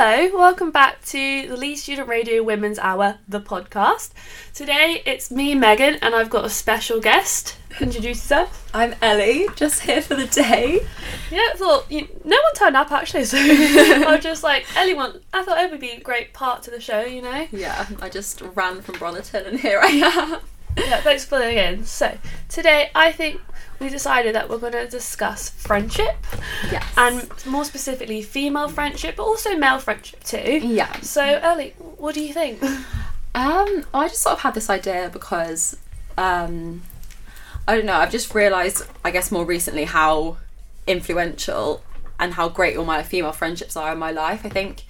Hello, welcome back to the Leeds Student Radio Women's Hour, the podcast. Today it's me, Megan, and I've got a special guest. Introduce yourself. I'm Ellie, just here for the day. Yeah, I thought you, no one turned up actually, so I was just like Ellie. Want, I thought it would be a great part to the show, you know. Yeah, I just ran from Brotherton and here I am. Yeah, thanks for filling in. So today I think we decided that we're going to discuss friendship. Yes. And more specifically, female friendship, but also male friendship too. yeah. So, Ellie, what do you think? Um, I just sort of had this idea because um, I don't know. I've just realised, I guess, more recently how influential and how great all my female friendships are in my life. I think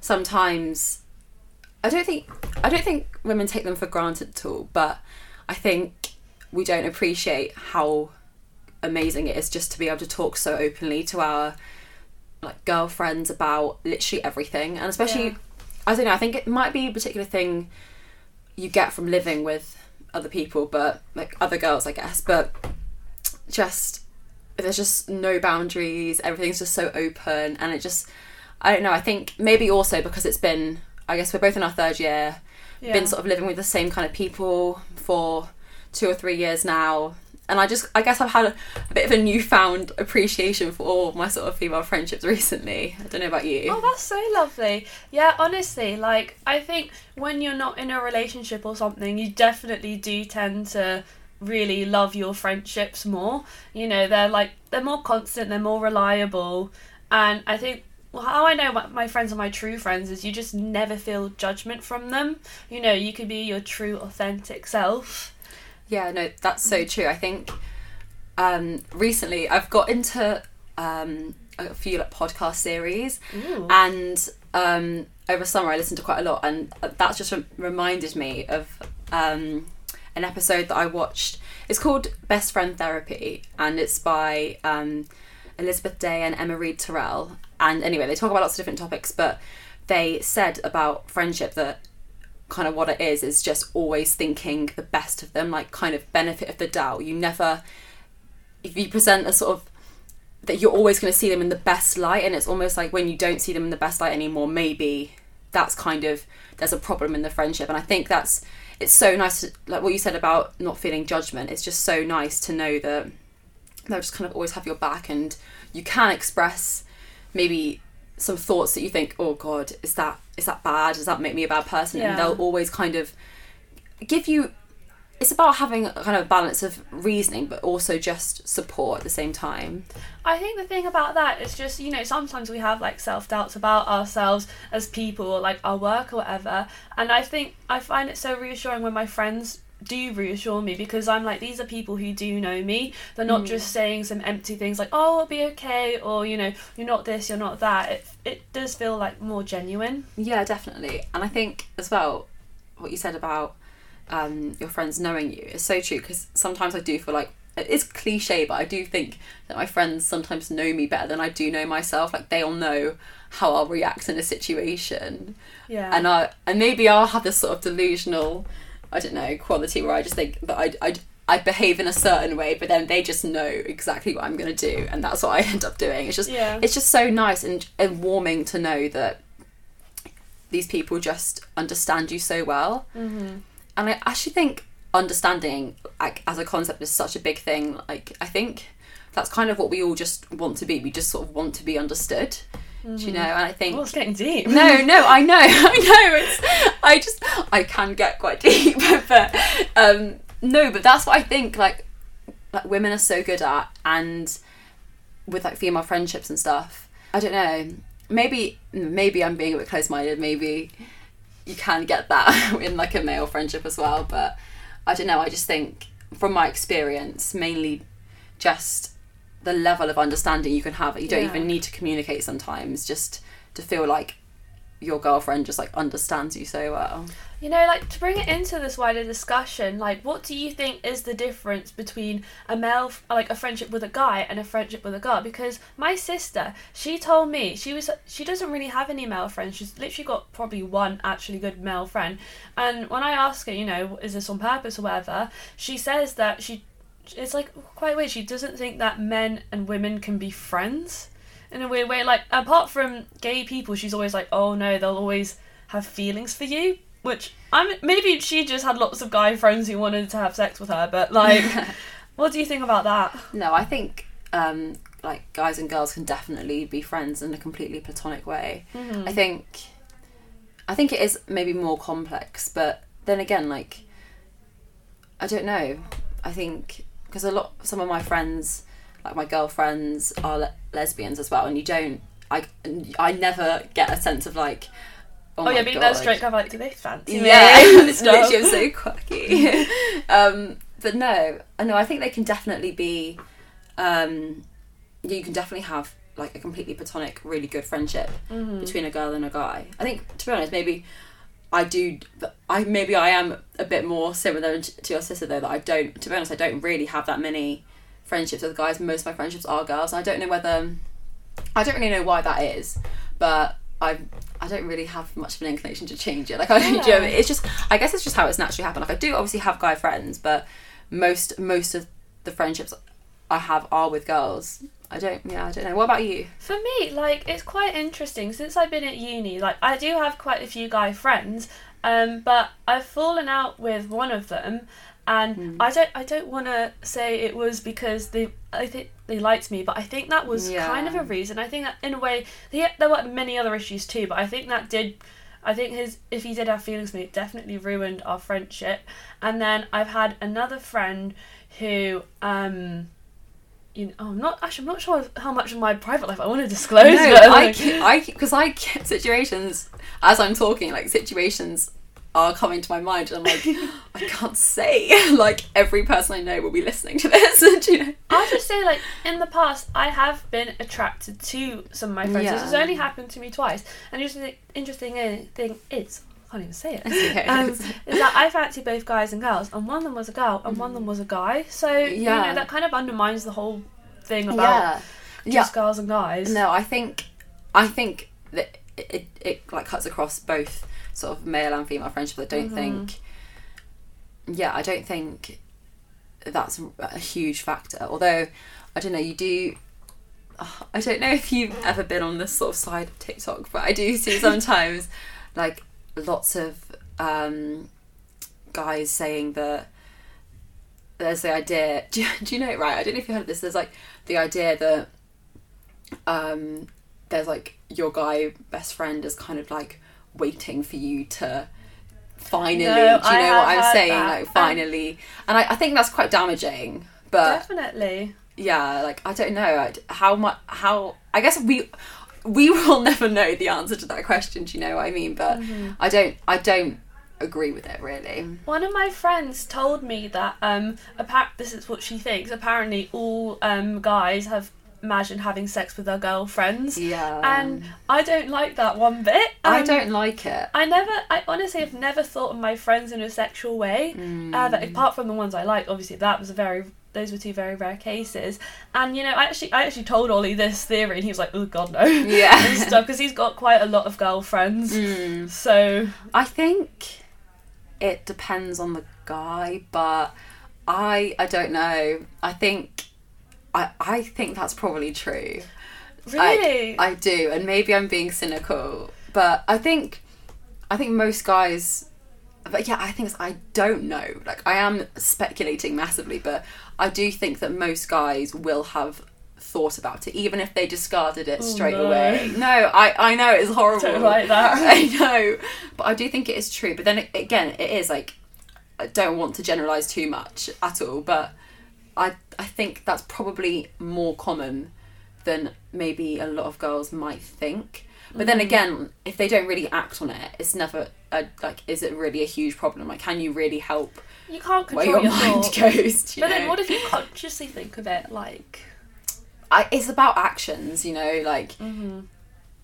sometimes I don't think I don't think women take them for granted at all, but I think we don't appreciate how amazing it is just to be able to talk so openly to our like girlfriends about literally everything, and especially Yeah. I don't know. I think it might be a particular thing you get from living with other people, but like other girls, I guess. But just there's just no boundaries. Everything's just so open, and it just I don't know. I think maybe also because it's been I guess we're both in our third year, Yeah. been sort of living with the same kind of people for two or three years now. And I just, I guess I've had a, a bit of a newfound appreciation for all my sort of female friendships recently. I don't know about you. Oh, that's so lovely. Yeah, honestly, like I think when you're not in a relationship or something, you definitely do tend to really love your friendships more. You know, they're like they're more constant, they're more reliable, and I think well, how I know my, my friends are my true friends is you just never feel judgment from them. You know, you can be your true, authentic self. Yeah, no, that's so true. I think um, recently I've got into um, a few like podcast series, Ooh. and um, over summer I listened to quite a lot, and that's just rem- reminded me of um, an episode that I watched. It's called Best Friend Therapy, and it's by um, Elizabeth Day and Emma Reed Turrell. And anyway, they talk about lots of different topics, but they said about friendship that kind of what it is is just always thinking the best of them, like kind of benefit of the doubt. You never, if you present a sort of that you're always going to see them in the best light, and it's almost like when you don't see them in the best light anymore, maybe that's kind of there's a problem in the friendship. And I think that's it's so nice, to, like what you said about not feeling judgment. It's just so nice to know that they'll just kind of always have your back, and you can express maybe some thoughts that you think, oh God, is that is that bad? Does that make me a bad person? Yeah. And they'll always kind of give you. It's about having a kind of balance of reasoning, but also just support at the same time. I think the thing about that is just, you know, sometimes we have like self doubts about ourselves as people or like our work or whatever. And I think I find it so reassuring when my friends do reassure me because I'm like, these are people who do know me. They're not just saying some empty things like, oh, it'll be okay, or, you know, you're not this, you're not that. It, it does feel like more genuine. Yeah, definitely. And I think as well, what you said about um, your friends knowing you is so true because sometimes I do feel like it's cliche, but I do think that my friends sometimes know me better than I do know myself. Like they'll know how I'll react in a situation, Yeah. and I and maybe I'll have this sort of delusional, I don't know, quality where I just think that I I. I behave in a certain way, but then they just know exactly what I'm going to do, and that's what I end up doing. It's just, Yeah. it's just so nice and, and warming to know that these people just understand you so well. mm-hmm. And I actually think understanding, like as a concept, is such a big thing. Like I think that's kind of what we all just want to be. We just sort of want to be understood. Do you know? And I think Oh, it's getting deep. no, no, I know, I know. It's I just I can get quite deep, but um, no, but that's what I think. Like, like women are so good at, and with like female friendships and stuff. I don't know. Maybe maybe I'm being a bit close minded. Maybe you can get that in like a male friendship as well. But I don't know. I just think from my experience, mainly just the level of understanding you can have. You don't Yeah. even need to communicate sometimes. Just to feel like your girlfriend just like understands you so well. You know, like to bring it into this wider discussion, like what do you think is the difference between a male, like a friendship with a guy and a friendship with a girl? Because my sister, she told me she was she doesn't really have any male friends. She's literally got probably one actually good male friend. And when I ask her, you know, is this on purpose or whatever, she says that she, it's like quite weird. She doesn't think that men and women can be friends. in a weird way. Like apart from gay people, she's always like, oh no, they'll always have feelings for you. Which I'm maybe she just had lots of guy friends who wanted to have sex with her, but like, what do you think about that? No, I think um, like guys and girls can definitely be friends in a completely platonic way. Mm-hmm. I think I think it is maybe more complex, but then again, like I don't know. I think because a lot some of my friends, like my girlfriends, are le- lesbians as well, and you don't. I I never get a sense of like. Oh, Oh, yeah, being God. that straight, I'm like, do they fancy? Yeah, literally, I'm so quirky. um, but no, I know. I think they can definitely be. Um, you can definitely have like a completely platonic, really good friendship Mhm. between a girl and a guy. I think, to be honest, maybe I do. I maybe I am a bit more similar to your sister though. That I don't. To be honest, I don't really have that many friendships with guys. Most of my friendships are girls. And I don't know whether. I don't really know why that is, but I I don't really have much of an inclination to change it. Like I, don't, you know, Yeah. it's just I guess it's just how it's naturally happened. Like I do obviously have guy friends, but most most of the friendships I have are with girls. I don't. Yeah, I don't know. What about you? For me, like it's quite interesting since I've been at uni. Like I do have quite a few guy friends, um, but I've fallen out with one of them, and Hmm. I don't. I don't want to say it was because they. I think they liked me, but I think that was Yeah. kind of a reason. I think that in a way, he, there were many other issues too, but I think that did. I think his if he did have feelings for me, it definitely ruined our friendship. And then I've had another friend who. um you know, oh, I'm not actually. I'm not sure how much of my private life I want to disclose. No, but, I, like- ke- I, because I get situations as I'm talking, like situations are coming to my mind, and I'm like, I can't say. Like every person I know will be listening to this, and you know. I'll just say, like, in the past, I have been attracted to some of my friends. This has only happened to me twice. And just the interesting eh, thing is, can't even say it, It's okay. um, is that I fancy both guys and girls, and one of them was a girl, and one of them was a guy. So, you know, that kind of undermines the whole thing about yeah, just girls and guys. No, I think, I think that it, it, it like cuts across both sort of male and female friendships. I don't Mhm. think. Yeah, I don't think that's a huge factor. Although, I don't know, you do. I don't know if you've ever been on this sort of side of TikTok, but I do see sometimes like lots of um, guys saying that there's the idea. Do you, do you know it right? I don't know if you heard this. There's like the idea that um, there's like your guy best friend is kind of like waiting for you to finally. No, do you know I what I'm saying? that. Like Um, finally, and I, I think that's quite damaging. But Definitely. yeah, like I don't know how much how I guess we we will never know the answer to that question. Do you know what I mean? But Mm-hmm. I don't I don't agree with it really. One of my friends told me that um appa- this is what she thinks. Apparently, all um guys have imagined having sex with their girlfriends, Yeah, and I don't like that one bit. I Um, don't like it. I never. I honestly have never thought of my friends in a sexual way. Mm. Uh, that, apart from the ones I like, obviously that was a very. Those were two very rare cases, and you know, I actually, I actually told Ollie this theory, and he was like, "Oh God, no," Yeah. and stuff, because he's got quite a lot of girlfriends. Mm. So I think it depends on the guy, but I I don't know. I think I I think that's probably true. really, I do, and maybe I'm being cynical, but I think I think most guys. But yeah, I think it's, I don't know. Like I am speculating massively, but I do think that most guys will have thought about it, even if they discarded it Oh, straight no. away. No, I I know it's horrible. don't like that. I know, but I do think it is true. But then it, again, it is like I don't want to generalize too much at all, but I I think that's probably more common than maybe a lot of girls might think. But then mm-hmm. again, if they don't really act on it, it's never a, like is it really a huge problem? Like, can you really help you can't where control your your, mind thoughts. goes? you But then, what if you consciously think of it like? I, it's about actions, you know, like hmm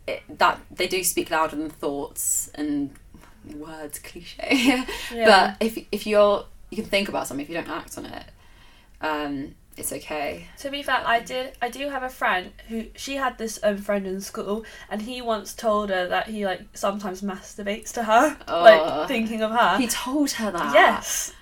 it, that they do speak louder than thoughts and words cliche. Yeah. But if if you're you can think about something if you don't act on it, um, it's okay. To be fair, I did. I do have a friend who she had this um, friend in school, and he once told her that he like sometimes masturbates to her, Oh. like thinking of her. He told her that. yes,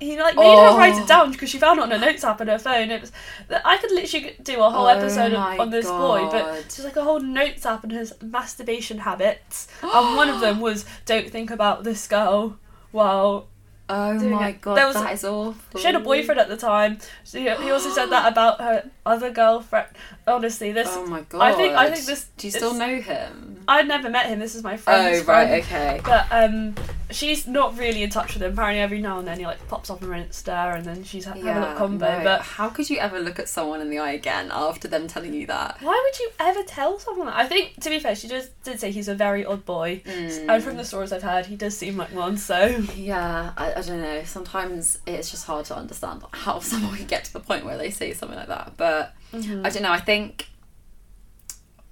he like made her write Oh. it down because she found it on her notes app on her phone. It was that I could literally do a whole Oh episode my on, this boy, but God. it's like a whole notes app on his masturbation habits, and one of them was don't think about this girl while Oh my it. god, There was- that is awful. she had a boyfriend at the time. So he, he also said that about her other girlfriend. Honestly, this Oh my god. I think I think this. Do you still know him? I'd never met him. This is my friend. Oh friend. right, okay. But um, she's not really in touch with him. Apparently, every now and then he like pops up on Insta, and then she's ha- having a little combo. no. But how could you ever look at someone in the eye again after them telling you that? why would you ever tell someone that? I think, to be fair, she just did say he's a very odd boy, Mm. and from the stories I've heard, he does seem like one. So Yeah, I, I don't know. Sometimes it's just hard to understand how someone can get to the point where they say something like that. But Mm-hmm. I don't know. I think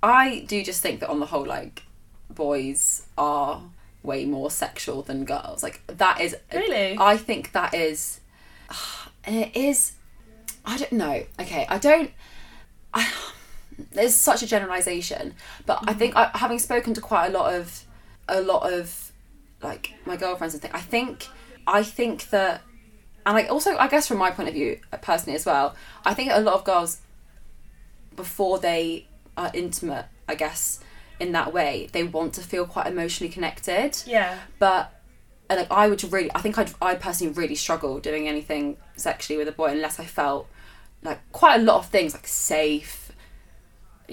I do just think that on the whole, like boys are way more sexual than girls. Like that is Really? I think that is. It is. I don't know. Okay, I don't. I, there's such a generalization, but I think I, having spoken to quite a lot of a lot of like my girlfriends and things, I think I think that, and like also I guess from my point of view uh, personally as well, I think a lot of girls before they are intimate, I guess in that way, they want to feel quite emotionally connected. Yeah, but uh, like I would really I think I'd I personally really struggle doing anything sexually with a boy unless I felt like quite a lot of things like safe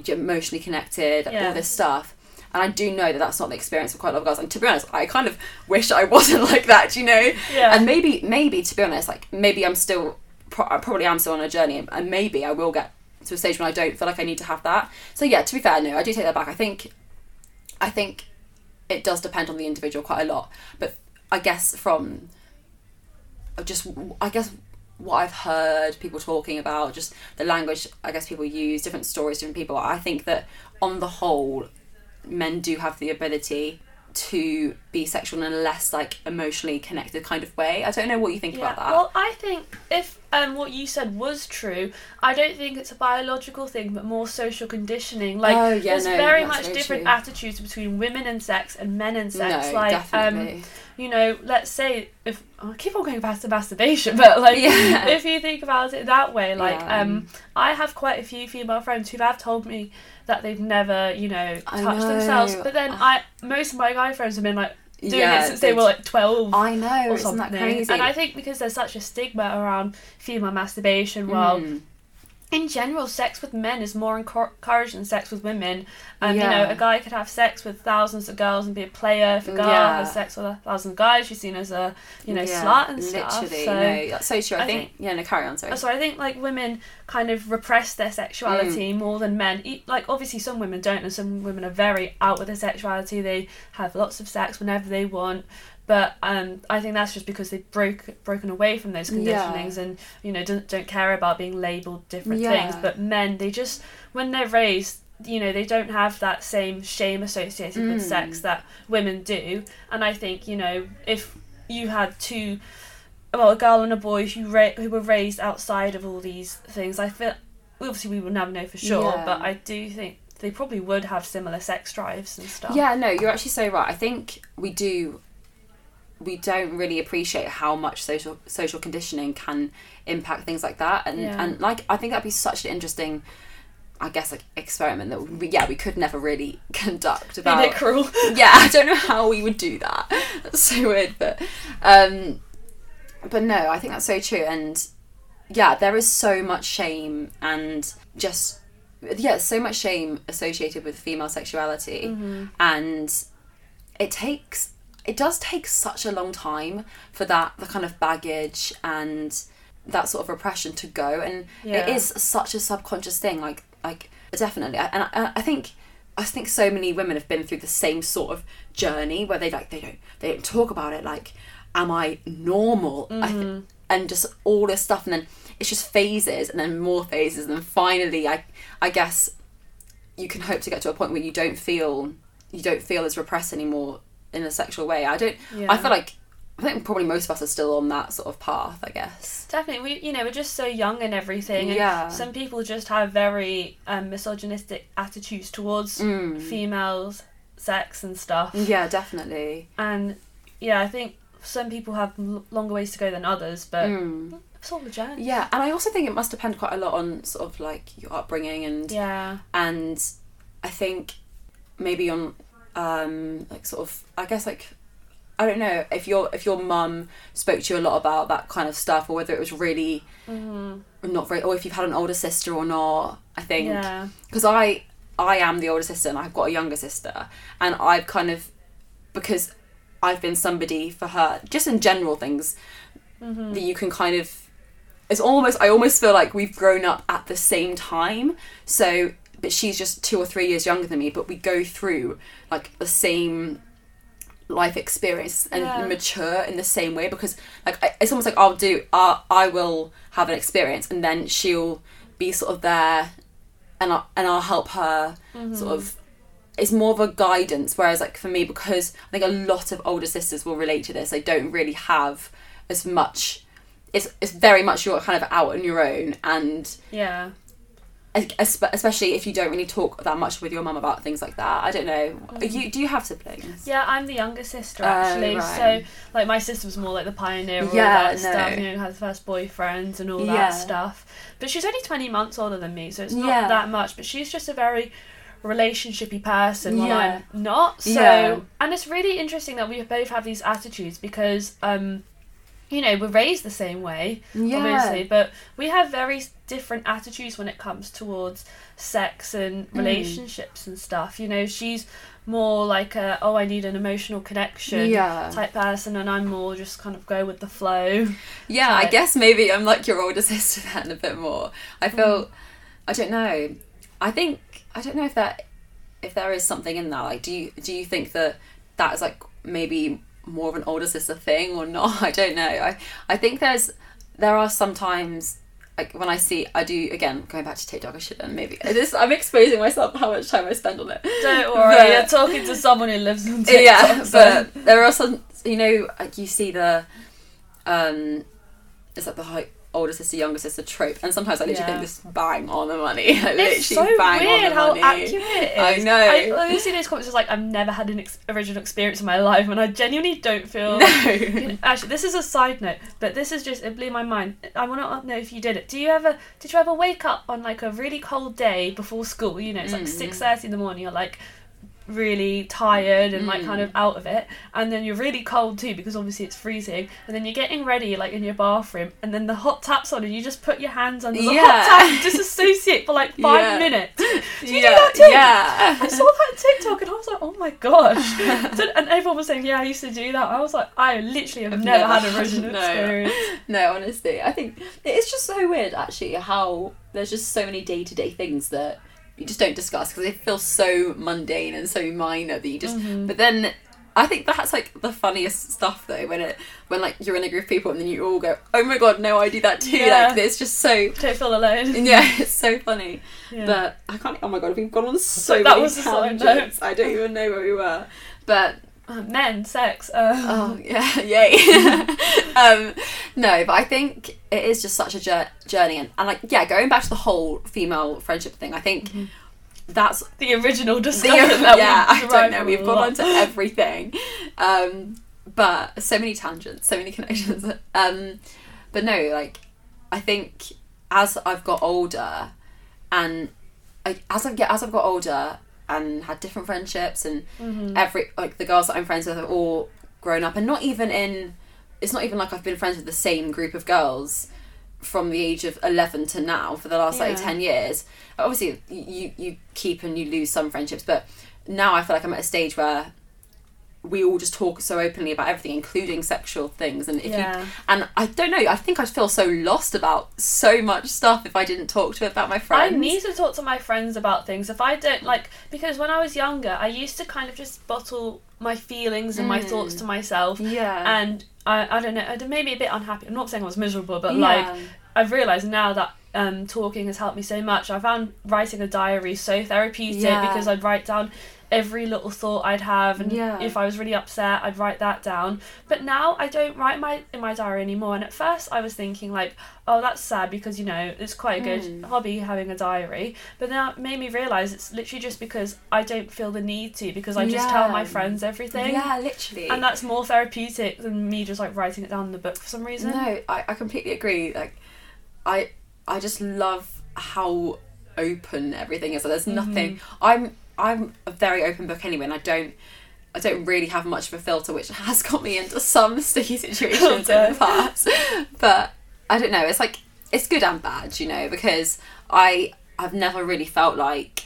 emotionally connected Yeah. all this stuff. And I do know that that's not the experience of quite a lot of girls. And to be honest I kind of wish I wasn't like that you know? Yeah. and maybe maybe to be honest like maybe I'm still pro- I probably am still on a journey and maybe I will get to a stage when I don't feel like I need to have that so yeah to be fair no I do take that back I think I think it does depend on the individual quite a lot. But I guess from uh, just I guess what I've heard people talking about, just the language I guess people use, different stories, different people. I think that on the whole, men do have the ability to be sexual in a less like emotionally connected kind of way. I don't know what you think yeah. about that. Well, I think if um what you said was true, I don't think it's a biological thing, but more social conditioning. Like Oh, yeah, there's no, very much very different true. attitudes between women and sex and men and sex. no, like definitely. um you know, let's say if I keep on going back to masturbation, but like Yeah. if you think about it that way, like Yeah. um I have quite a few female friends who have told me that they've never, you know, touched know. themselves. But then I most of my guy friends have been like doing Yeah, it since they they- were like twelve I know, or isn't something. that crazy? And I think because there's such a stigma around female masturbation, well, Mm. In general, sex with men is more encouraged than sex with women. And you know, a guy could have sex with thousands of girls and be a player. If a girl Yeah. has sex with a thousand guys, she's seen as a you know Yeah, slut and stuff. Literally, So, no, so true. I, I think, think- yeah, no, carry on, sorry. uh, so I think like women kind of repress their sexuality Mm. more than men. Like obviously some women don't, and some women are very out with their sexuality. They have lots of sex whenever they want. But um, I think that's just because they've broke broken away from those Yeah. conditionings and you know don't don't care about being labelled different Yeah. things. But men, they just when they're raised, you know, they don't have that same shame associated with Mm. sex that women do. And I think you know if you had two well, a girl and a boy who ra- who were raised outside of all these things. I feel obviously we will never know for sure, Yeah. but I do think they probably would have similar sex drives and stuff. Yeah, no, you're actually so right. I think we do. We don't really appreciate how much social social conditioning can impact things like that, and Yeah. and like I think that'd be such an interesting, I guess, like experiment that we, yeah we could never really conduct about. bit cruel. yeah, I don't know how we would do that. That's so weird, but um, but no, I think that's so true, and yeah, there is so much shame and just yeah, so much shame associated with female sexuality, and it takes it does take such a long time for that the kind of baggage and that sort of repression to go, and Yeah. it is such a subconscious thing. Like like definitely, I- and I, I think. I think so many women have been through the same sort of journey where they like they don't they don't talk about it like am I normal I th- mm-hmm. and just all this stuff and then it's just phases and then more phases and then finally I I guess you can hope to get to a point where you don't feel you don't feel as repressed anymore in a sexual way. I don't Yeah. I feel like I think probably most of us are still on that sort of path, I guess. Definitely, we you know we're just so young and everything. And Yeah. Some people just have very um, misogynistic attitudes towards Mm. females, sex and stuff. Yeah, definitely. And yeah, I think some people have l- longer ways to go than others, but Mm. it's all the journey. Yeah, and I also think it must depend quite a lot on sort of like your upbringing and Yeah. and I think maybe on um like sort of I guess like I don't know if your if your mum spoke to you a lot about that kind of stuff or whether it was really hmm not very or if you've had an older sister or not I think. Yeah. because I I am the older sister and I've got a younger sister and I've kind of because I've been somebody for her just in general things hmm that you can kind of it's almost I almost feel like we've grown up at the same time. So but she's just two or three years younger than me but we go through like the same life experience and Yeah. mature in the same way because like I, it's almost like I'll do uh, I will have an experience and then she'll be sort of there and I, and I'll help her sort of it's more of a guidance whereas like for me because I think a lot of older sisters will relate to this they don't really have as much it's it's very much you're kind of out on your own and Yeah. Es- especially if you don't really talk that much with your mum about things like that I don't know you do you have siblings Yeah, I'm the younger sister Oh, actually. right. So like my sister was more like the pioneer of Yeah, all that no. stuff, you know, had the first boyfriends and all Yeah. that stuff. But she's only twenty months older than me, so it's not Yeah. that much. But she's just a very relationshipy person while Yeah. I'm not. So and it's really interesting that we both have these attitudes because um you know, we're raised the same way, yeah obviously, but we have very different attitudes when it comes towards sex and Mm. relationships and stuff. You know, she's more like a oh I need an emotional connection yeah type person, and I'm more just kind of go with the flow. Yeah, I guess maybe I'm like your older sister then a bit more. I feel Mm. I don't know. I think I don't know if that if there is something in that. Like do you do you think that that is like maybe more of an older sister thing or not? I don't know. I I think there's there are sometimes like when I see I do again going back to TikTok I shouldn't maybe this I'm exposing myself how much time I spend on it. Don't worry, But- you're talking to someone who lives on TikTok. yeah, but there are some, you know, like you see the, um, it's like the like, older sister, younger sister trope, and sometimes I literally Yeah. think this bang on the money. literally It's so bang weird on the how money. accurate it is. I know. I, I always see those comments as like I've never had an ex- original experience in my life, and I genuinely don't feel. You No. know, Actually, this is a side note, but this is just it blew my mind. I want to know if you did it. Do you ever did you ever wake up on like a really cold day before school? You know, it's like Mm. six thirty in the morning. You're like really tired and like Mm. kind of out of it and then you're really cold too because obviously it's freezing and then you're getting ready like in your bathroom and then the hot tap's on and you just put your hands under the Yeah. hot tap and disassociate for like five Yeah. minutes do you yeah, do that too? yeah. I saw that TikTok and I was like, oh my gosh. And everyone was saying, yeah, I used to do that. I was like, I literally have I've never, never had a original no. experience. No, honestly, I think it's just so weird actually how there's just so many day to day things that you just don't discuss because they feel so mundane and so minor that you just. Mhm. But then I think that's like the funniest stuff though when it when like you're in a group of people and then you all go, oh my god, no, I do that too. Yeah. Like it's just so. Don't feel alone. Yeah, it's so funny. Yeah. But I can't. Oh my god, we've gone on so that many was tangents. I don't even know where we were. But Uh, men, sex. Uh, Oh yeah, yay. um, no, but I think it is just such a jour- journey, and, and like yeah, going back to the whole female friendship thing, I think Mhm. that's the original the discussion that yeah. i don't know we've gone on to everything, um, but so many tangents, so many connections. Um, but no, like I think as I've got older, and I, as I get as I've got older and had different friendships and Mhm. every like the girls that I'm friends with have all grown up and not even in it's not even like I've been friends with the same group of girls from the age of 11 to now for the last like 10 years. Obviously you you keep and you lose some friendships but now I feel like I'm at a stage where we all just talk so openly about everything including sexual things and if you and I don't know I think I'd feel so lost about so much stuff if I didn't talk to about my friends I need to talk to my friends about things. If I don't like, because when I was younger, I used to kind of just bottle my feelings and my Mm. thoughts to myself, yeah and I, I don't know, I made me a bit unhappy. I'm not saying I was miserable, but Yeah. like I've realised now that um, talking has helped me so much. I found writing a diary so therapeutic Yeah. because I'd write down every little thought I'd have, and Yeah. if I was really upset, I'd write that down. But now I don't write my in my diary anymore. And at first, I was thinking like, oh, that's sad because you know it's quite a good Mm. hobby having a diary. But now it made me realize it's literally just because I don't feel the need to because I just tell my friends everything. Yeah, literally. And that's more therapeutic than me just like writing it down in the book for some reason. No, I, I completely agree. Like, I I just love how open everything is. So there's nothing. I'm I'm a very open book anyway, and I don't I don't really have much of a filter, which has got me into some sticky situations in the past. But I don't know. It's like it's good and bad, you know, because I I've never really felt like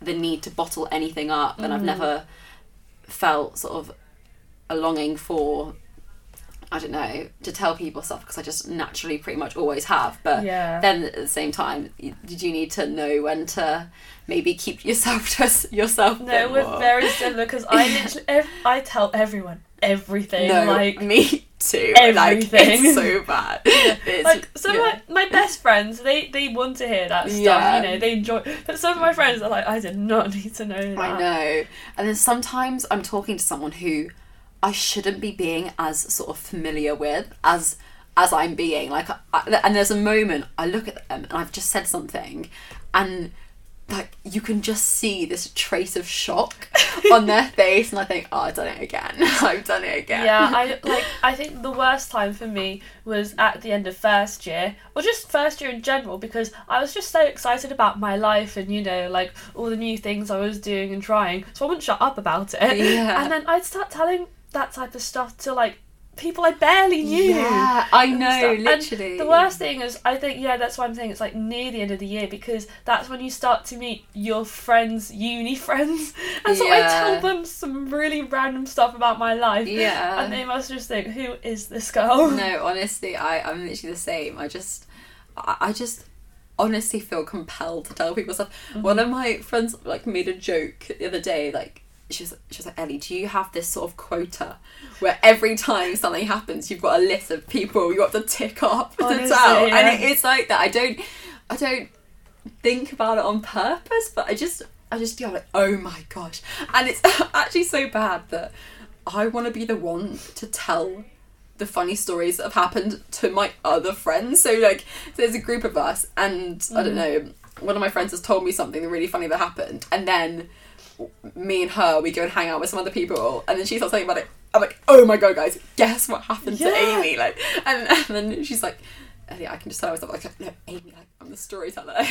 the need to bottle anything up, and I've mm. never felt sort of a longing for I don't know to tell people stuff because I just naturally pretty much always have. But Yeah. then at the same time, did you need to know when to maybe keep yourself to yourself? No, we're more? very similar because I literally ev- I tell everyone everything. no, like me too. everything. Like so bad. It's, like some yeah. of my, my best friends they they want to hear that stuff Yeah. you know they enjoy but some of my friends are like i did not need to know that I know. And then sometimes I'm talking to someone who I shouldn't be being as sort of familiar with as as I'm being. Like, I, and there's a moment I look at them and I've just said something, and like you can just see this trace of shock on their face, and I think, oh, I've done it again. I've done it again. yeah i like i think the worst time for me was at the end of first year or just first year in general because i was just so excited about my life and you know like all the new things i was doing and trying so i wouldn't shut up about it Yeah. and then i'd start telling that type of stuff to like people i barely knew Yeah, I know, stuff. And literally. the worst thing is, I think, yeah, that's why I'm saying it's like near the end of the year because that's when you start to meet your friends, uni friends, and so I Yeah. tell them some really random stuff about my life, Yeah. and they must just think, who is this girl? no, honestly, I, I'm literally the same. I just, I, I just honestly feel compelled to tell people stuff. One mm-hmm. of my friends like made a joke the other day, like she was, she was like, Ellie, do you have this sort of quota where every time something happens, you've got a list of people you have to tick off to Honestly, tell, yeah. and it is like that. I don't, I don't think about it on purpose, but I just, I just feel like, oh my gosh, and it's actually so bad that I want to be the one to tell the funny stories that have happened to my other friends. So like there's a group of us and I don't mm. know, one of my friends has told me something really funny that happened and then me and her we go and hang out with some other people and then she starts talking about it. I'm like, oh my god guys, guess what happened to Amy? Like and, and then she's like oh, Ellie, I can just tell myself like no, Amy, like I'm the storyteller.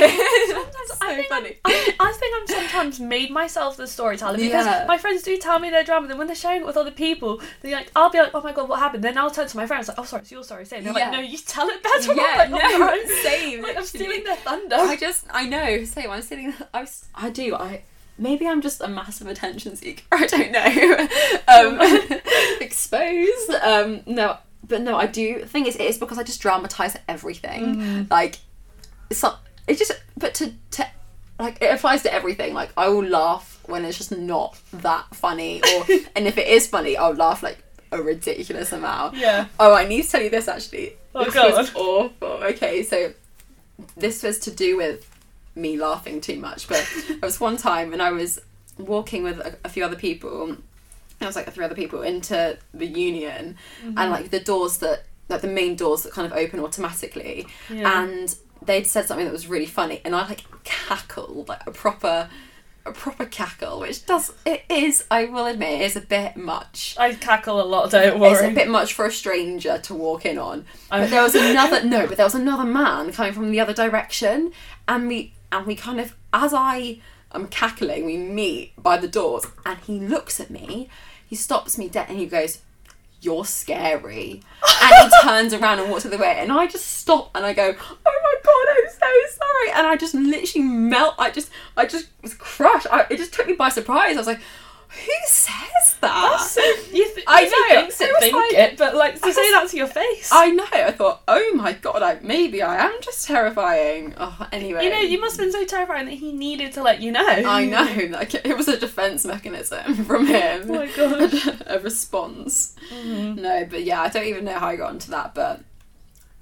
So I think funny. I, I think I'm sometimes made myself the storyteller because Yeah. my friends do tell me their drama. Then when they're sharing it with other people, they like I'll be like, "Oh my god, what happened?" Then I'll turn to my friends like, "Oh, sorry, it's your story." And they're Yeah. like, "No, you tell it better." I'm like, oh no, "Oh, right." same, Like, I'm stealing their thunder. I just, I know, same. I'm sitting, I, I do, I, maybe I'm just a massive attention seeker. I don't know. um, exposed. Um, no, but no, I do. The thing is, it is because I just dramatize everything. Like, it's not, it just, but to, to, like, it applies to everything. Like, I will laugh when it's just not that funny, or, and if it is funny, I'll laugh like a ridiculous amount. Yeah. Oh, I need to tell you this actually. Oh, this go was awful. Okay, so this was to do with me laughing too much, but there was one time when I was walking with a, a few other people. I was like three other people into the union, and mm-hmm. like the doors that like the main doors that kind of open automatically, Yeah. and they'd said something that was really funny, and I like cackled like a proper. A proper cackle, which does it is I will admit is a bit much. I cackle a lot. Don't worry. It's a bit much for a stranger to walk in on. But there was another no, but there was another man coming from the other direction, and we and we kind of as I am cackling, we meet by the doors, and he looks at me, he stops me dead, and he goes, "You're scary," and he turns around and walks the other way, and I just stop and I go, "Oh my god, I'm so sorry," and I just literally melt. I just I just was crushed. I, it just took me by surprise. I was like. Who says that? That's so, you th- I know, thinks I it, think like- it, but like to I say that to your face. I know. I thought, oh my god, like maybe I am just terrifying. Oh, anyway. you know, you must have been so terrifying that he needed to let you know. I know. Like it was a defense mechanism from him. Oh my gosh. a response. Mhm. No, but yeah, I don't even know how I got into that, but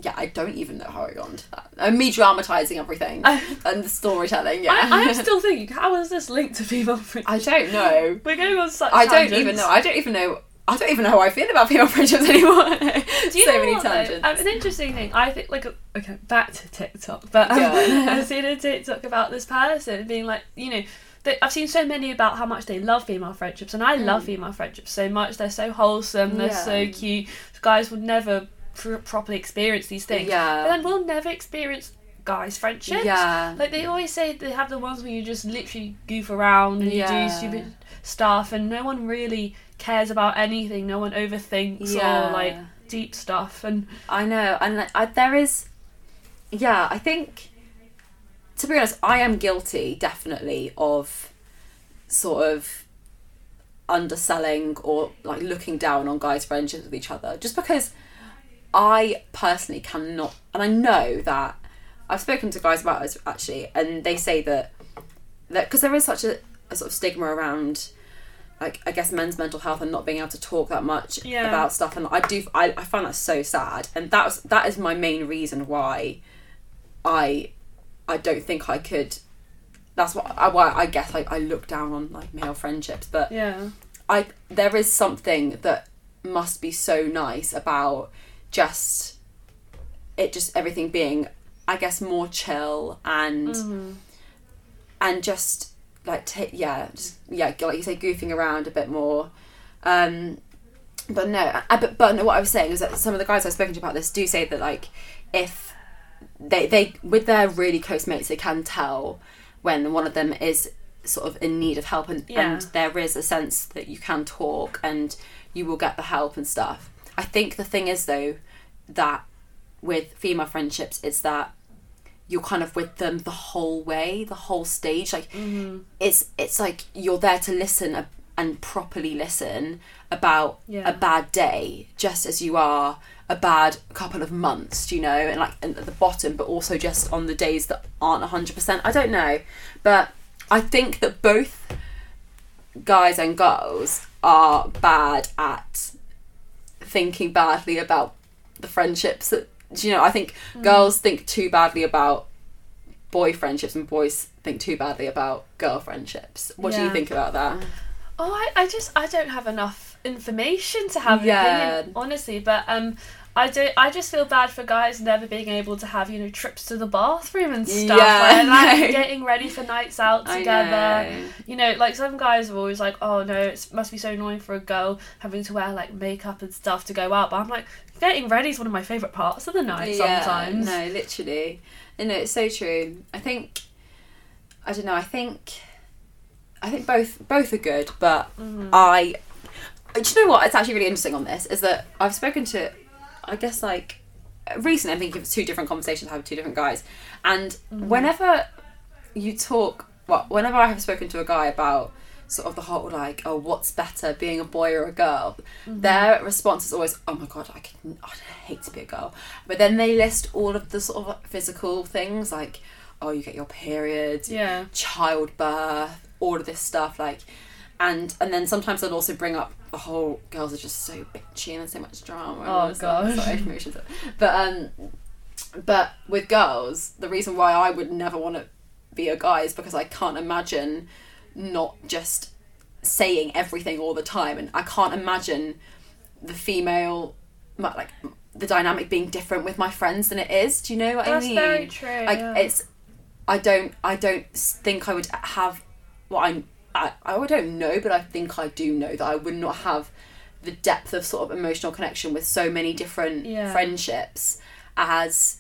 yeah, I don't even know how I got into that. And me dramatizing everything and the storytelling. Yeah, I, I'm still thinking, how is this linked to female friendship? I don't know. We're going on such. I don't even know. I don't even know. I don't even know how I feel about female friendships anymore. Do you so know many what, tangents. Um, an interesting thing, I think, like, okay, back to TikTok, but um, Yeah. I've seen a TikTok about this person being like, you know, I've seen so many about how much they love female friendships, and I love female friendships so much. They're so wholesome, they're so Mm. Cute. Guys would never pr- properly experience these things, Yeah. but then we'll never experience guys' friendships. Yeah. Like they always say, they have the ones where you just literally goof around and Yeah. you do stupid stuff, and no one really cares about anything. No one overthinks Yeah. or like deep stuff, and I know, and like, I, there is, yeah, I think, to be honest, I am guilty definitely of sort of underselling or like looking down on guys' friendships with each other, just because I personally cannot, and I know that I've spoken to guys about this actually, and they say that that because there is such a, a sort of stigma around. Like I guess men's mental health and not being able to talk that much Yeah. about stuff, and I do I, I find that so sad, and that's that is my main reason why I I don't think I could. That's what I, why I guess I, I look down on like male friendships, but yeah, I there is something that must be so nice about just it just everything being I guess more chill and Mm-hmm. and just like ta yeah just yeah like you say goofing around a bit more um but no I, but, but no, what I was saying is that some of the guys I've spoken to about this do say that like if they they with their really close mates they can tell when one of them is sort of in need of help and, Yeah. and there is a sense that you can talk and you will get the help and stuff i think the thing is though that with female friendships is that you're kind of with them the whole way the whole stage like Mm-hmm. it's it's like you're there to listen and properly listen about Yeah. a bad day just as you are a bad couple of months you know and like and at the bottom but also just on the days that aren't 100% i don't know but i think that both guys and girls are bad at thinking badly about the friendships that you know i think girls think too badly about boy friendships and boys think too badly about girl friendships what do you think about that Oh, I, I just I don't have enough information to have an Yeah. opinion, honestly. But um, I do. I just feel bad for guys never being able to have you know trips to the bathroom and stuff. Yeah, like, like getting ready for nights out together. know. You know, like some guys are always like, oh no, it must be so annoying for a girl having to wear like makeup and stuff to go out. But I'm like, getting ready is one of my favorite parts of the night. sometimes. No, literally. And no, it's so true. I think I don't know, I think I think both both are good, but Mm-hmm. I do you know what? It's actually really interesting on this is that I've spoken to I guess like recently I think it was two different conversations I had with two different guys. And Mm-hmm. whenever you talk well, whenever I have spoken to a guy about sort of the whole like, oh, what's better, being a boy or a girl? Mm-hmm. Their response is always, oh my god, I can, I hate to be a girl. But then they list all of the sort of physical things like, oh, you get your periods, Yeah. childbirth, all of this stuff, like, and and then sometimes I'd also bring up the whole girls are just so bitchy and there's so much drama. Oh, all this stuff. gosh. Sorry, emotions. But um, but with girls, the reason why I would never want to be a guy is because I can't imagine not just saying everything all the time, and I can't imagine the female, like the dynamic being different with my friends than it is. Do you know what That's I mean? very true. Like yeah. it's, I don't, I don't think I would have what I'm. I, I don't know, but I think I do know that I would not have the depth of sort of emotional connection with so many different Yeah. friendships as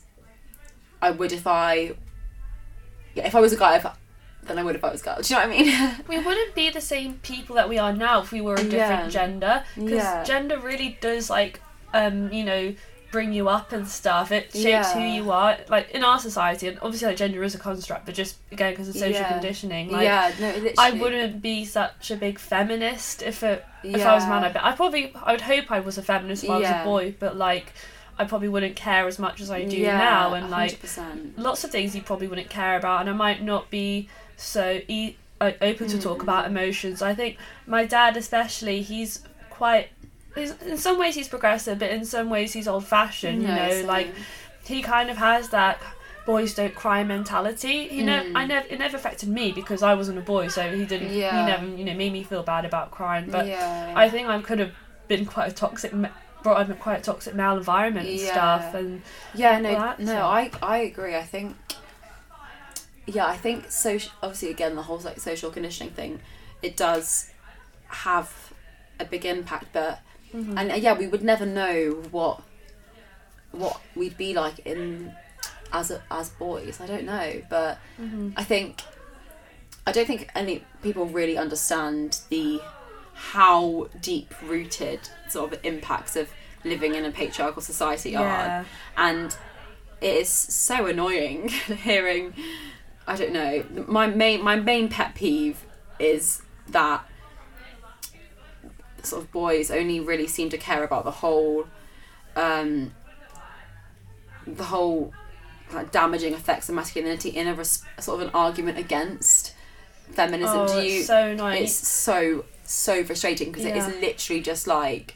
I would if I yeah, if I was a guy if I, than I would if I was a girl. Do you know what I mean? we wouldn't be the same people that we are now if we were a different Yeah. gender because Yeah. gender really does like um you know bring you up and stuff it shapes who you are like in our society and obviously like gender is a construct but just again because of social Yeah. conditioning like yeah, no, literally. I wouldn't be such a big feminist if it if I was a man. I Yeah. I probably I would hope I was a feminist if I was a boy, but like I probably wouldn't care as much as I do yeah, now, and like 100%. lots of things you probably wouldn't care about, and I might not be so e- like, open to talk Mm. about emotions. I think my dad, especially, he's quite. In some ways, he's progressive, but in some ways, he's old fashioned. You No, know, same. like he kind of has that boys don't cry mentality. You know, Mm. I never it never affected me because I wasn't a boy, so he didn't. Yeah. He never you know made me feel bad about crying. But yeah. I think I could have been quite a toxic. Brought up in quite a toxic male environment and Yeah. stuff, and Yeah, no, that's no, it. I I agree. I think, yeah, I think social. Obviously, again, the whole like social conditioning thing, it does have a big impact. But Mm-hmm. and uh, yeah, we would never know what what we'd be like in as a, as boys. I don't know, but Mm-hmm. I think I don't think any people really understand the how deep rooted sort of impacts of living in a patriarchal society are and it is so annoying hearing I don't know my main my main pet peeve is that sort of boys only really seem to care about the whole um the whole like, damaging effects of masculinity in a res- sort of an argument against feminism oh, do you it's so annoying. it's so so frustrating because it Yeah. is literally just like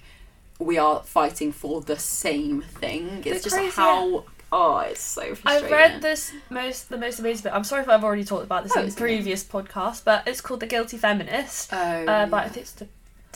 we are fighting for the same thing. It's, It's just crazy, how oh, it's so frustrating. I read this most the most amazing bit. I'm sorry if I've already talked about this Oh, in previous podcast, but it's called The Guilty Feminist. Oh, uh, but I think it's the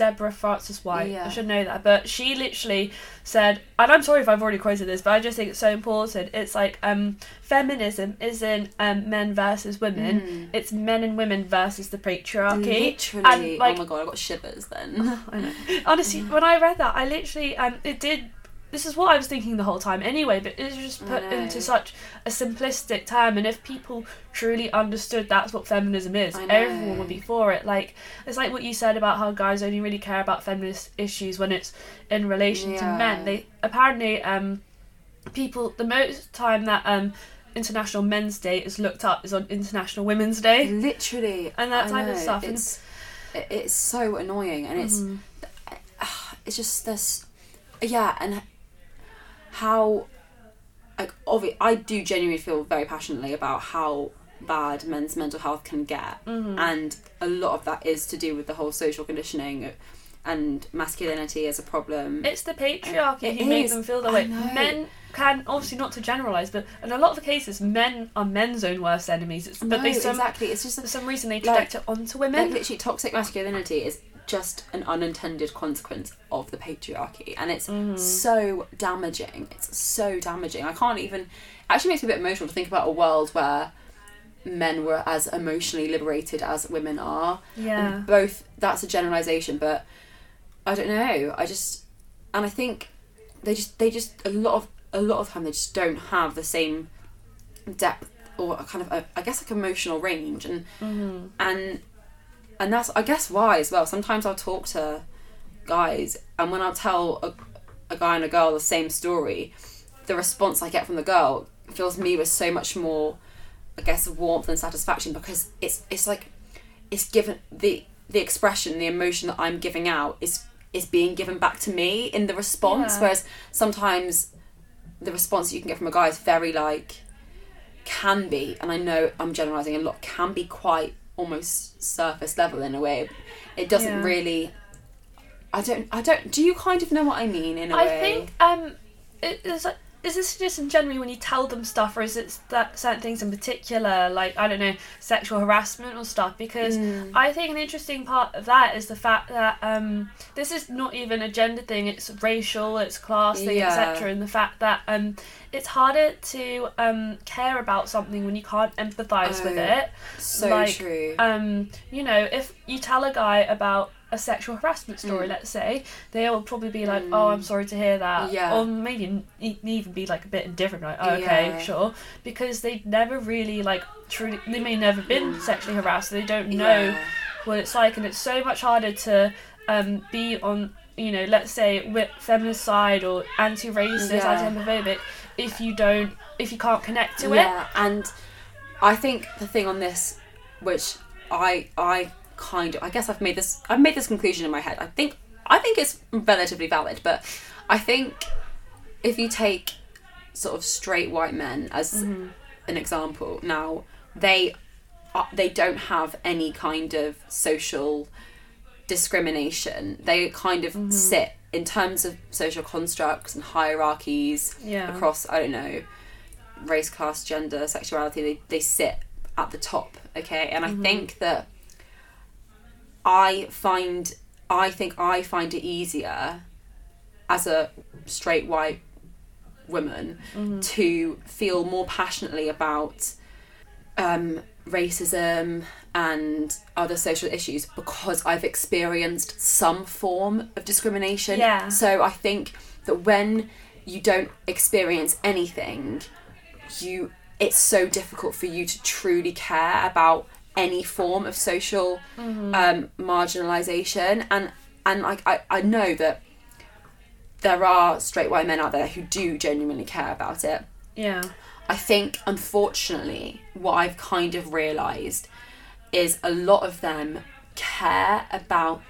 Deborah Frances-White. Yeah. I should know that. But she literally said, and I'm sorry if I've already quoted this, but I just think it's so important. It's like um, feminism isn't um, men versus women. Mm. It's men and women versus the patriarchy. literally. and, like- oh my god, I got shivers then. I know. Honestly, when I read that, I literally um, it did. This is what I was thinking the whole time anyway, but it's just put into such a simplistic term. And if people truly understood that's what feminism is, everyone would be for it. Like it's like what you said about how guys only really care about feminist issues when it's in relation to men. They apparently um, people the most time that um, International Men's Day is looked up is on International Women's Day. literally, And that type of stuff, It's it- it's so annoying, and it's Mhm. it's just this yeah and how like obvi- i do genuinely feel very passionately about how bad men's mental health can get Mhm. and a lot of that is to do with the whole social conditioning and masculinity as a problem It's the patriarchy It who make them feel that way. Men can obviously not to generalize, but in a lot of the cases, men are men's own worst enemies. It's, but no, they some exactly it's just for some reason they Like- project it onto like women. literally toxic masculinity is just an unintended consequence of the patriarchy. And it's Mhm. so damaging. It's so damaging. I can't even it actually makes me a bit emotional to think about a world where men were as emotionally liberated as women are. Yeah, and both that's a generalization but i don't know. I just and i think they just they just a lot of a lot of time they just don't have the same depth or a kind of a, i guess like emotional range. And hmm and and that's I guess why as well. Sometimes I'll talk to guys, and when I'll tell a, a guy and a girl the same story, the response I get from the girl fills me with so much more, I guess, warmth and satisfaction because it's it's like it's given the the expression, the emotion that I'm giving out is is being given back to me in the response. Yeah. Whereas sometimes the response you can get from a guy is very like can be, and I know I'm generalizing a lot, can be quite almost surface level in a way. It doesn't Yeah. really. I don't. I don't. Do you kind of know what I mean in a I way? I think um, it, like, is this just in generally when you tell them stuff, or is it that certain things in particular, like I don't know, sexual harassment or stuff? Because Mm. I think an interesting part of that is the fact that um, this is not even a gender thing; it's racial, it's class thing, Yeah. etc. And the fact that um, it's harder to um, care about something when you can't empathise with Oh, it. so like, true. Um, you know, if you tell a guy about a sexual harassment story, Mm. let's say, they'll probably be like, "Oh, I'm sorry to hear that," Yeah. or maybe n- even be like a bit indifferent, like, oh, "Okay, Yeah. sure," because they've never really like truly, they may never been sexually harassed, so they don't know Yeah. what it's like, and it's so much harder to um, be on, you know, let's say wi- feminist side or anti-racist, anti-homophobic, if you don't, if you can't connect to it. yeah, and I think the thing on this, which I I kind of I guess I've made this I've made this conclusion in my head. I think I think it's relatively valid, but I think if you take sort of straight white men as Mm-hmm. an example, now they uh, they don't have any kind of social discrimination. They kind Mm-hmm. of sit in terms of social constructs and hierarchies Yeah. across I don't know race, class, gender, sexuality, they, they sit at the top. Okay, and I think that I find I think I find it easier as a straight white woman to feel more passionately about um, racism and other social issues because I've experienced some form of discrimination. Yeah. So I think that when you don't experience anything, you it's so difficult for you to truly care about any form of social um, marginalization. And and like I, I know that there are straight white men out there who do genuinely care about it. Yeah. I think, unfortunately, what I've kind of realised is a lot of them care about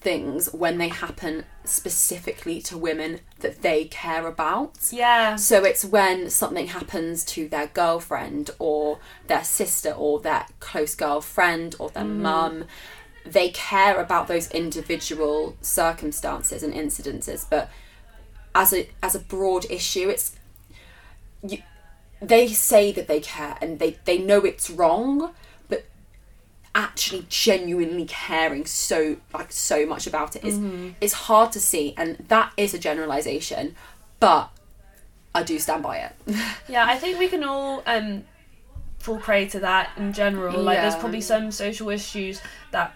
things when they happen specifically to women that they care about. Yeah. So it's when something happens to their girlfriend or their sister or their close girlfriend or their mm. mum, they care about those individual circumstances and incidences. But as a as a broad issue, it's you, they say that they care and they they know it's wrong, actually genuinely caring so like so much about it is it's hard to see and that is a generalization but I do stand by it. Yeah, I think we can all um, fall prey to that in general. Like, there's probably some social issues that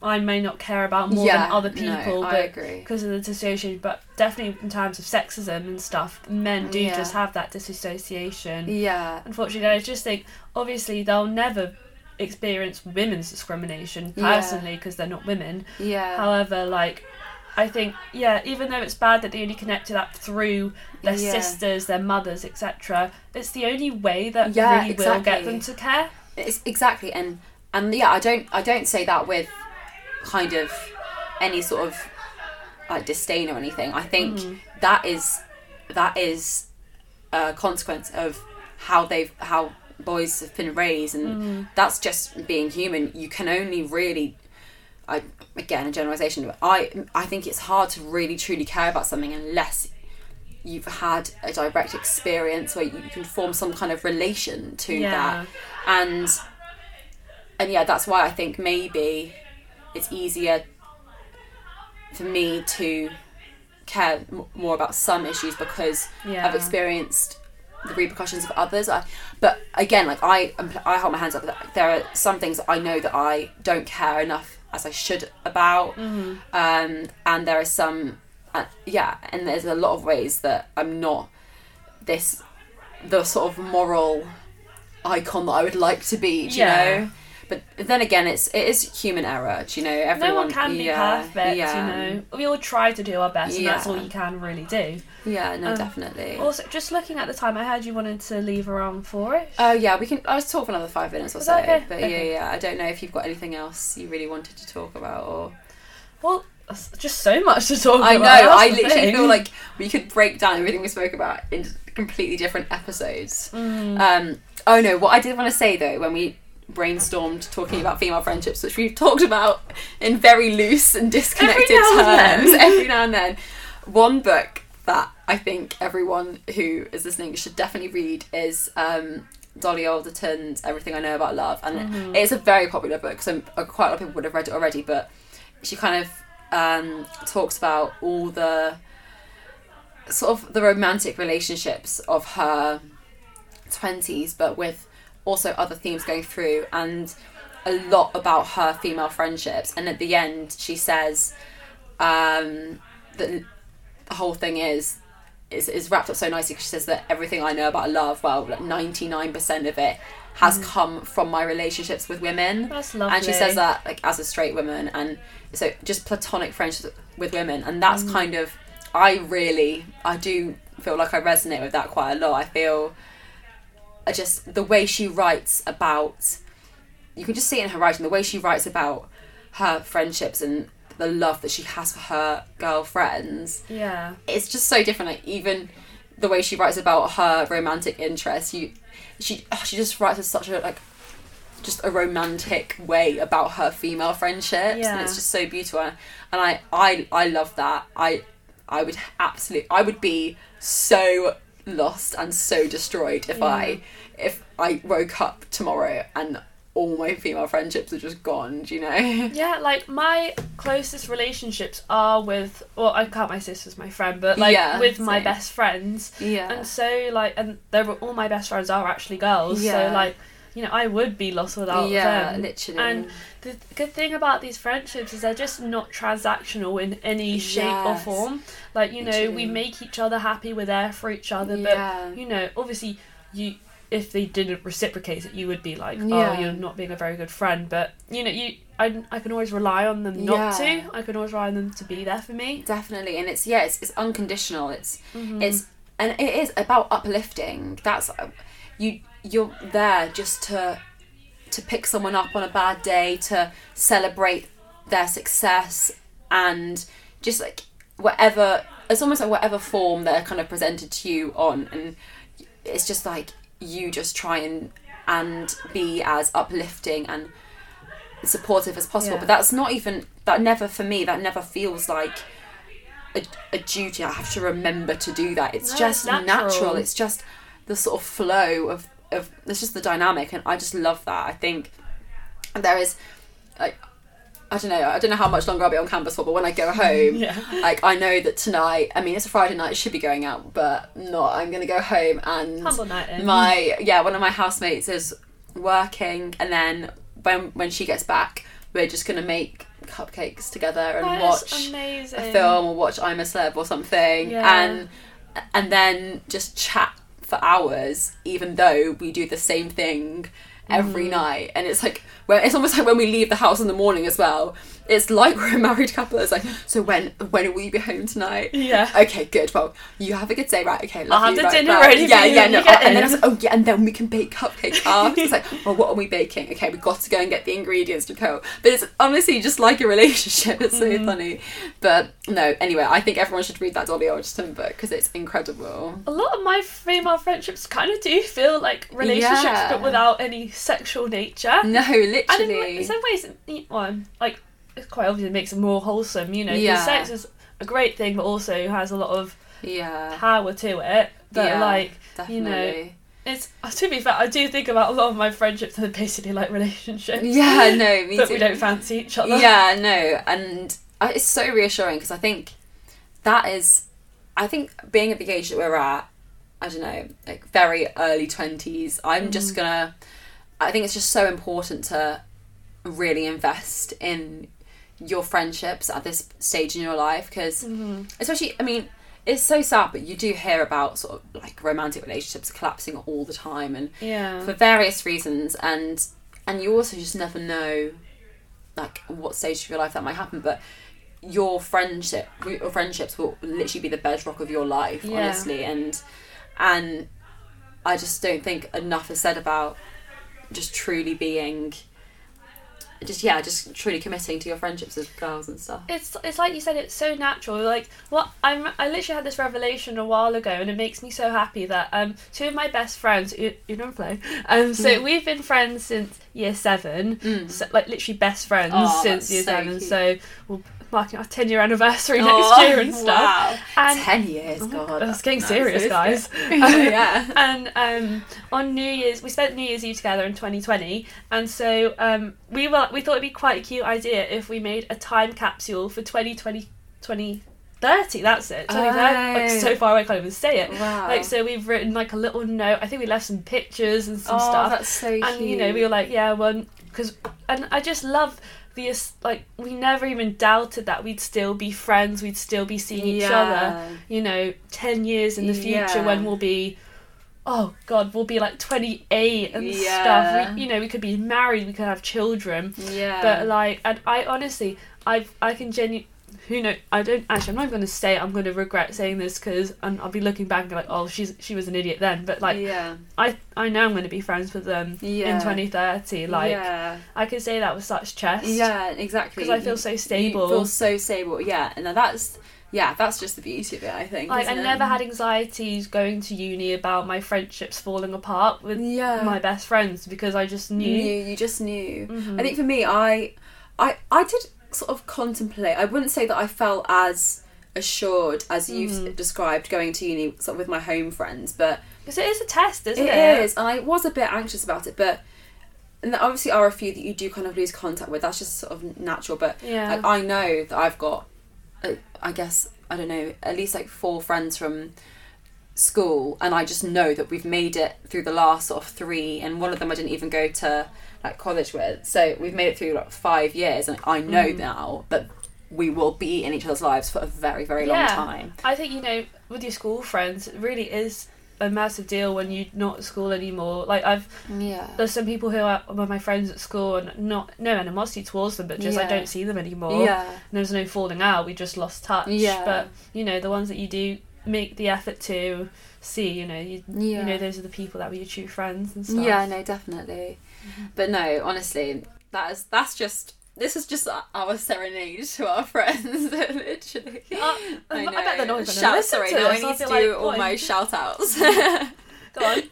I may not care about more Yeah, than other people, I but agree. because of the dissociation. But definitely in terms of sexism and stuff, men do Yeah. just have that disassociation. Yeah. Unfortunately, I just think obviously they'll never experience women's discrimination personally because they're not women. Yeah. However, like I think, yeah, even though it's bad that they only connect to that through their Yeah. sisters, their mothers, etc., it's the only way that Yeah, really will get exactly. them to care. it's exactly and and yeah, I don't I don't say that with kind of any sort of like disdain or anything. I think Mm-hmm. that is that is a consequence of how they've how boys have been raised and Mm-hmm. that's just being human. You can only really I again a generalization, but I I think it's hard to really truly care about something unless you've had a direct experience where you can form some kind of relation to Yeah. that and and yeah that's why i think maybe it's easier for me to care m- more about some issues because Yeah. i've experienced the repercussions of others I, but again like i i hold my hands up there are some things i know that i don't care enough as i should about Mm-hmm. um and there are some uh, yeah and there's a lot of ways that i'm not this the sort of moral icon that I would like to be, do you Yeah. know? But then again, it's it is human error, do you know? Everyone, no one can be yeah, perfect, yeah, you know. We all try to do our best, and that's all you can really do. Yeah, no, Um, definitely. Also, just looking at the time, I heard you wanted to leave around four-ish. Oh yeah, we can. I was talk for another five minutes or so. okay? But Okay. yeah, yeah. I don't know if you've got anything else you really wanted to talk about, or well, just so much to talk I know. about. that's I literally thing. feel like we could break down everything we spoke about into completely different episodes. Mm. Um, oh no, what I did want to say though, when we brainstormed talking about female friendships, which we've talked about in very loose and disconnected Every terms every now and then, one book that I think everyone who is listening should definitely read is um, Dolly Alderton's Everything I Know About Love, and Mm-hmm. it's a very popular book, so uh, quite a lot of people would have read it already. But she kind of um, talks about all the sort of the romantic relationships of her 20s, but with also other themes going through, and a lot about her female friendships. And at the end, she says um, that the whole thing is. Is, is wrapped up so nicely because she says that everything I know about love, well, like 99% of it has come from my relationships with women. That's lovely. And she says that like as a straight woman, and so just platonic friendships with women, and that's Mm. kind of I really I do feel like I resonate with that quite a lot. I feel just the way she writes about you can just see in her writing the way she writes about her friendships and the love that she has for her girlfriends Yeah. it's just so different. Like even the way she writes about her romantic interests, you she oh, she just writes with such a like just a romantic way about her female friendships, and Yeah. it's just so beautiful. And I I I love that. I I would absolutely I would be so lost and so destroyed if Yeah. I if I woke up tomorrow and all my female friendships are just gone. Do you know? Yeah, like my closest relationships are with well, I count my sister as my friend, but like Yeah, with my best friends. Yeah. And so like and they were all my best friends are actually girls. Yeah. So like, you know, I would be lost without them. yeah, them. literally. And the good thing about these friendships is they're just not transactional in any shape or form. Like, you know, we make each other happy, we're there for each other, Yeah. but you know, obviously you if they didn't reciprocate it, you would be like, Yeah. "Oh, you're not being a very good friend." But you know, you I, I can always rely on them not Yeah. to. I can always rely on them to be there for me. Definitely, and it's yeah, it's, it's unconditional. It's Mhm. it's and it is about uplifting. That's you you're there just to to pick someone up on a bad day to celebrate their success and just like whatever it's almost like whatever form they're kind of presented to you on and it's just like you just try and and be as uplifting and supportive as possible Yeah. but that's not even that never for me that never feels like a, a duty i have to remember to do that it's No, just natural. natural. it's just the sort of flow of of it's just the dynamic and i just love that i think there is like i don't know i don't know how much longer i'll be on campus for but when i go home Yeah. like i know that tonight i mean it's a friday night it should be going out but not i'm gonna go home and Humble night in. my yeah one of my housemates is working and then when when she gets back we're just gonna make cupcakes together and That watch a film or watch I'm a Celeb or something Yeah. and and then just chat for hours even though we do the same thing every Mm. night and it's like when it's almost like when we leave the house in the morning as well it's like we're a married couple. It's like so when when will you be home tonight? Yeah. okay good. Well you have a good day. Right okay love I'll have you, the right, dinner right. ready yeah yeah no get and then I was like oh yeah and then we can bake cupcakes after. It's like well what are we baking? Okay we've got to go and get the ingredients to coat but it's honestly just like a relationship. It's so Mm. funny. But no anyway I think everyone should read that Dolly Alderton book because it's incredible. A lot of my female friendships kind of do feel like relationships, Yeah. but without any sexual nature. no And in, in some ways, it- well, like it's quite obvious it makes it more wholesome, you know. Yeah. sex is a great thing, but also has a lot of yeah power to it. That Yeah, like definitely you know, it's uh, to be fair, I do think about a lot of my friendships and they're basically like relationships. yeah no me but too we don't fancy each other. Yeah, no, and I, it's so reassuring because I think that is, I think being at the age that we're at, I don't know, like very early twenties. I'm just mm. gonna, I think it's just so important to really invest in your friendships at this stage in your life because, Mhm. especially, I mean. It's so sad, but you do hear about sort of like romantic relationships collapsing all the time, and Yeah. for various reasons and and you also just never know like what stage of your life that might happen but your friendship your friendships will literally be the bedrock of your life Yeah. honestly and and i just don't think enough is said about just truly being just yeah just truly committing to your friendships with girls and stuff It's it's like you said, it's so natural. Like what I'm I literally had this revelation a while ago, and it makes me so happy that um two of my best friends, you, you know play, um so Mm. we've been friends since year seven, Mm. so, like literally best friends Oh, since year so seven. cute. So we're marking our ten year anniversary Oh, next year and stuff. wow. And 10 years Oh, god it's getting that's serious, guys. yeah and um, on New Year's, we spent New Year's Eve together in 2020, and so um, we were we thought it'd be quite a cute idea if we made a time capsule for 2020 2030. That's it. 2030. Like, Oh. so far away, I can't even say it. wow Like so, we've written like a little note. I think we left some pictures and some oh stuff. that's so cute And you know, we were like, yeah, well, because and I just love the like we never even doubted that we'd still be friends. We'd still be seeing each other you know, 10 years in the future Yeah. when we'll be, oh God, we'll be like 28 and Yeah. stuff. We, you know, we could be married, we could have children. yeah But like, and I honestly, I I can genuinely, who know, I don't, actually, I'm not going to say I'm going to regret saying this because I'll be looking back and be like, oh, she's she was an idiot then. But like, yeah I, I know I'm going to be friends with them Yeah. in 2030. Like, yeah, I can say that with such chest. yeah, exactly. Because I feel so You stable. feel so stable. Yeah, and that's yeah, that's just the beauty of it. I think. Like I isn't it? never had anxieties going to uni about my friendships falling apart with Yeah. my best friends because I just knew. knew. You just knew. Mhm. I think for me, I, I, I did sort of contemplate. I wouldn't say that I felt as assured as you've Mhm. described going to uni sort of with my home friends, but Because it is a test, isn't it? it is. And I was a bit anxious about it, but and there obviously are a few that you do kind of lose contact with. That's just sort of natural. But Yeah. like, I know that I've got, uh, I guess I don't know, at least like four friends from school, and I just know that we've made it through the last sort of three, and one of them I didn't even go to like college with. So we've made it through like five years, and I know Mm. now that we will be in each other's lives for a very very long Yeah. time. I think you know, with your school friends, it really is a massive deal when you're not at school anymore. Like I've Yeah. there's some people who are were my friends at school and not no animosity towards them, but just I don't see them anymore. Yeah. And there's no falling out. We just lost touch. Yeah. But you know, the ones that you do make the effort to see, you know, you Yeah. you know, those are the people that were your true friends and stuff. Yeah, no, definitely. But no, honestly, that is that's just this is just our serenade to our friends, literally. Uh, I, bet they're not even Shout, sorry, to now I need to be do like, all my shout outs. Go on.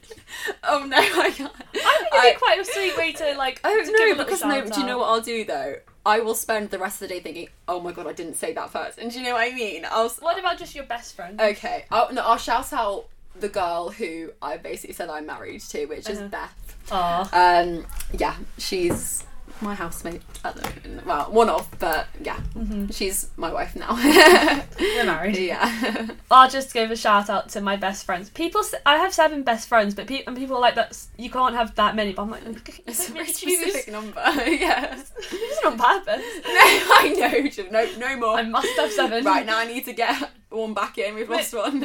oh no, I can't. I think it'd be quite a sweet way to like. Oh to no, because no, do you know what I'll do though? I will spend the rest of the day thinking, oh my god, I didn't say that first. And do you know what I mean? I'll What about just your best friend? Okay, I'll, no, I'll shout out the girl who I basically said I'm married to, which is Uh-huh. Beth. Aw. Um, yeah, she's my housemate at the moment. Well, one of, but yeah, Mhm. she's my wife now. We're married. yeah. I'll just give a shout out to my best friends. People, I have seven best friends, but pe- and people are like that. You can't have that many. But I'm like, It's a very specific number. yeah. It's on purpose. No, I know. No, no more. I must have seven. Right now, I need to get one back in. We've lost one.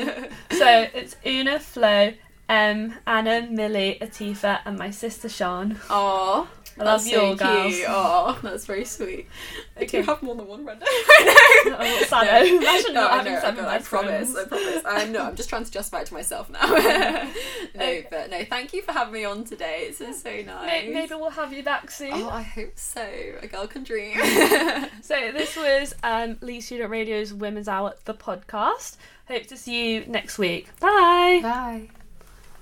So it's Una, Flo, um, Anna, Millie, Atifa, and my sister Sean. Aw. I love that's you so cute. Aw, that's very sweet. I Okay. do have more than one friend. I know. Oh, what's that? Imagine No, not I having know, I seven know, I promise, friends. I promise. Um, no, I'm just trying to justify it to myself now. no, but no, thank you for having me on today. It's been so nice. May- Maybe we'll have you back soon. Oh, I hope so. A girl can dream. So this was um, Leeds Student Radio's Women's Hour, the podcast. Hope to see you next week. Bye. Bye.